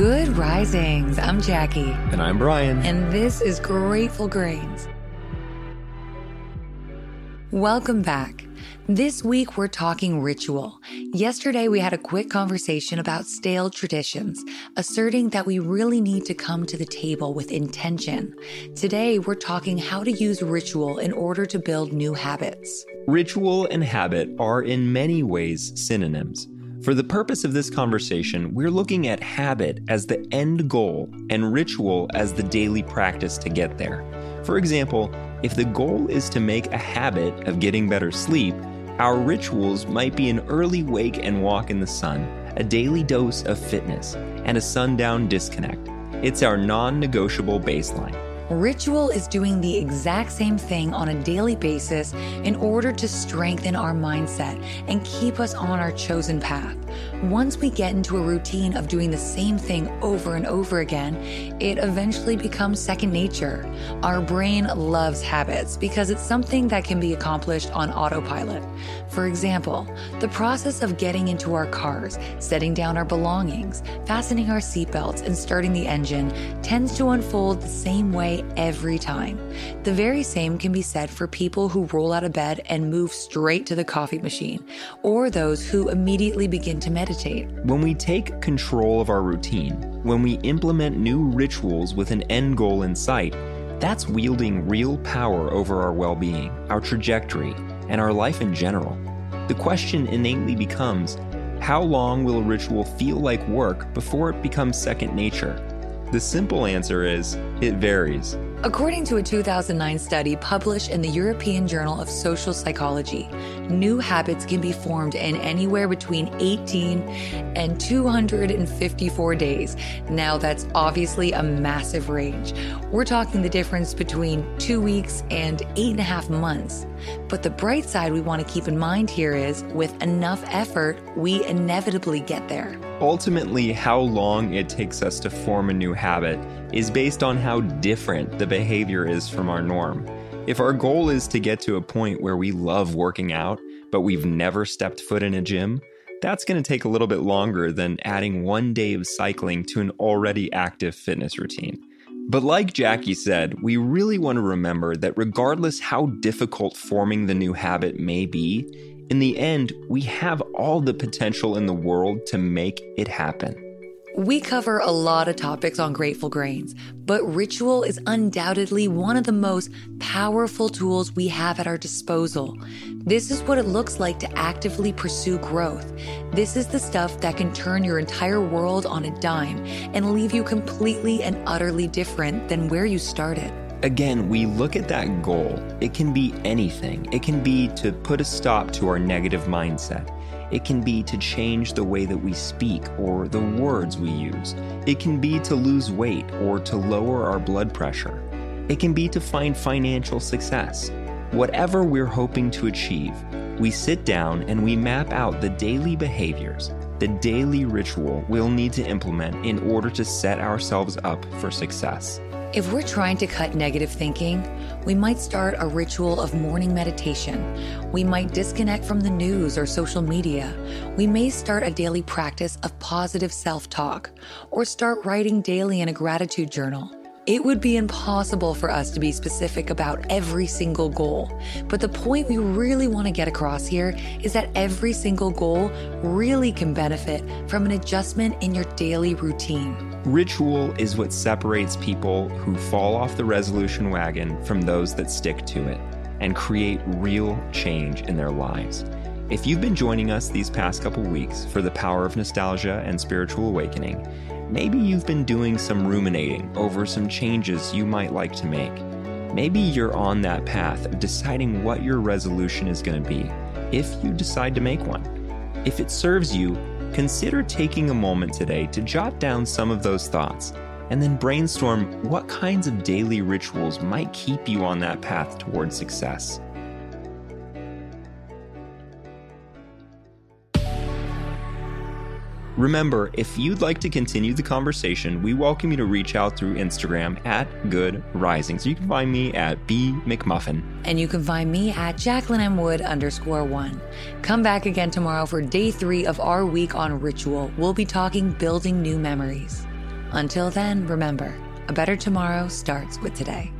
Good risings. I'm Jackie. And I'm Brian. And this is Grateful Grains. Welcome back. This week, we're talking ritual. Yesterday, we had a quick conversation about stale traditions, asserting that we really need to come to the table with intention. Today, we're talking how to use ritual in order to build new habits. Ritual and habit are in many ways synonyms. For the purpose of this conversation, we're looking at habit as the end goal and ritual as the daily practice to get there. For example, if the goal is to make a habit of getting better sleep, our rituals might be an early wake and walk in the sun, a daily dose of fitness, and a sundown disconnect. It's our non negotiable baseline. Ritual is doing the exact same thing on a daily basis in order to strengthen our mindset and keep us on our chosen path. Once we get into a routine of doing the same thing over and over again, it eventually becomes second nature. Our brain loves habits because it's something that can be accomplished on autopilot. For example, the process of getting into our cars, setting down our belongings, fastening our seatbelts, and starting the engine tends to unfold the same way every time. The very same can be said for people who roll out of bed and move straight to the coffee machine, or those who immediately begin to meditate. When we take control of our routine, when we implement new rituals with an end goal in sight, that's wielding real power over our well being, our trajectory, and our life in general. The question innately becomes how long will a ritual feel like work before it becomes second nature? The simple answer is it varies. According to a 2009 study published in the European Journal of Social Psychology, new habits can be formed in anywhere between 18 and 254 days. Now, that's obviously a massive range. We're talking the difference between two weeks and eight and a half months. But the bright side we want to keep in mind here is with enough effort, we inevitably get there. Ultimately, how long it takes us to form a new habit is based on how different the behavior is from our norm. If our goal is to get to a point where we love working out, but we've never stepped foot in a gym, that's going to take a little bit longer than adding one day of cycling to an already active fitness routine. But like Jackie said, we really want to remember that regardless how difficult forming the new habit may be, in the end, we have all the potential in the world to make it happen. We cover a lot of topics on Grateful Grains, but ritual is undoubtedly one of the most powerful tools we have at our disposal. This is what it looks like to actively pursue growth. This is the stuff that can turn your entire world on a dime and leave you completely and utterly different than where you started. Again, we look at that goal. It can be anything. It can be to put a stop to our negative mindset. It can be to change the way that we speak or the words we use. It can be to lose weight or to lower our blood pressure. It can be to find financial success. Whatever we're hoping to achieve, we sit down and we map out the daily behaviors, the daily ritual we'll need to implement in order to set ourselves up for success. If we're trying to cut negative thinking, we might start a ritual of morning meditation. We might disconnect from the news or social media. We may start a daily practice of positive self talk or start writing daily in a gratitude journal. It would be impossible for us to be specific about every single goal. But the point we really want to get across here is that every single goal really can benefit from an adjustment in your daily routine. Ritual is what separates people who fall off the resolution wagon from those that stick to it and create real change in their lives. If you've been joining us these past couple weeks for the power of nostalgia and spiritual awakening, maybe you've been doing some ruminating over some changes you might like to make. Maybe you're on that path of deciding what your resolution is going to be, if you decide to make one. If it serves you, consider taking a moment today to jot down some of those thoughts and then brainstorm what kinds of daily rituals might keep you on that path toward success. Remember, if you'd like to continue the conversation, we welcome you to reach out through Instagram at Good Rising. So you can find me at B McMuffin. And you can find me at Jacqueline M. Wood underscore one. Come back again tomorrow for day three of our week on ritual. We'll be talking building new memories. Until then, remember, a better tomorrow starts with today.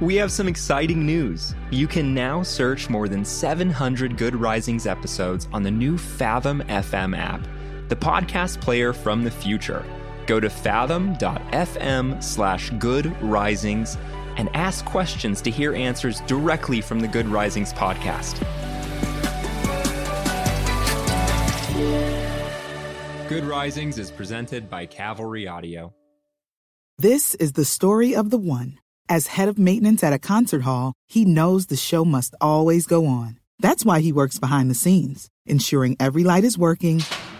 We have some exciting news. You can now search more than 700 Good Risings episodes on the new Fathom FM app the podcast player from the future. Go to fathom.fm slash good risings and ask questions to hear answers directly from the Good Risings podcast. Good Risings is presented by Cavalry Audio. This is the story of the one. As head of maintenance at a concert hall, he knows the show must always go on. That's why he works behind the scenes, ensuring every light is working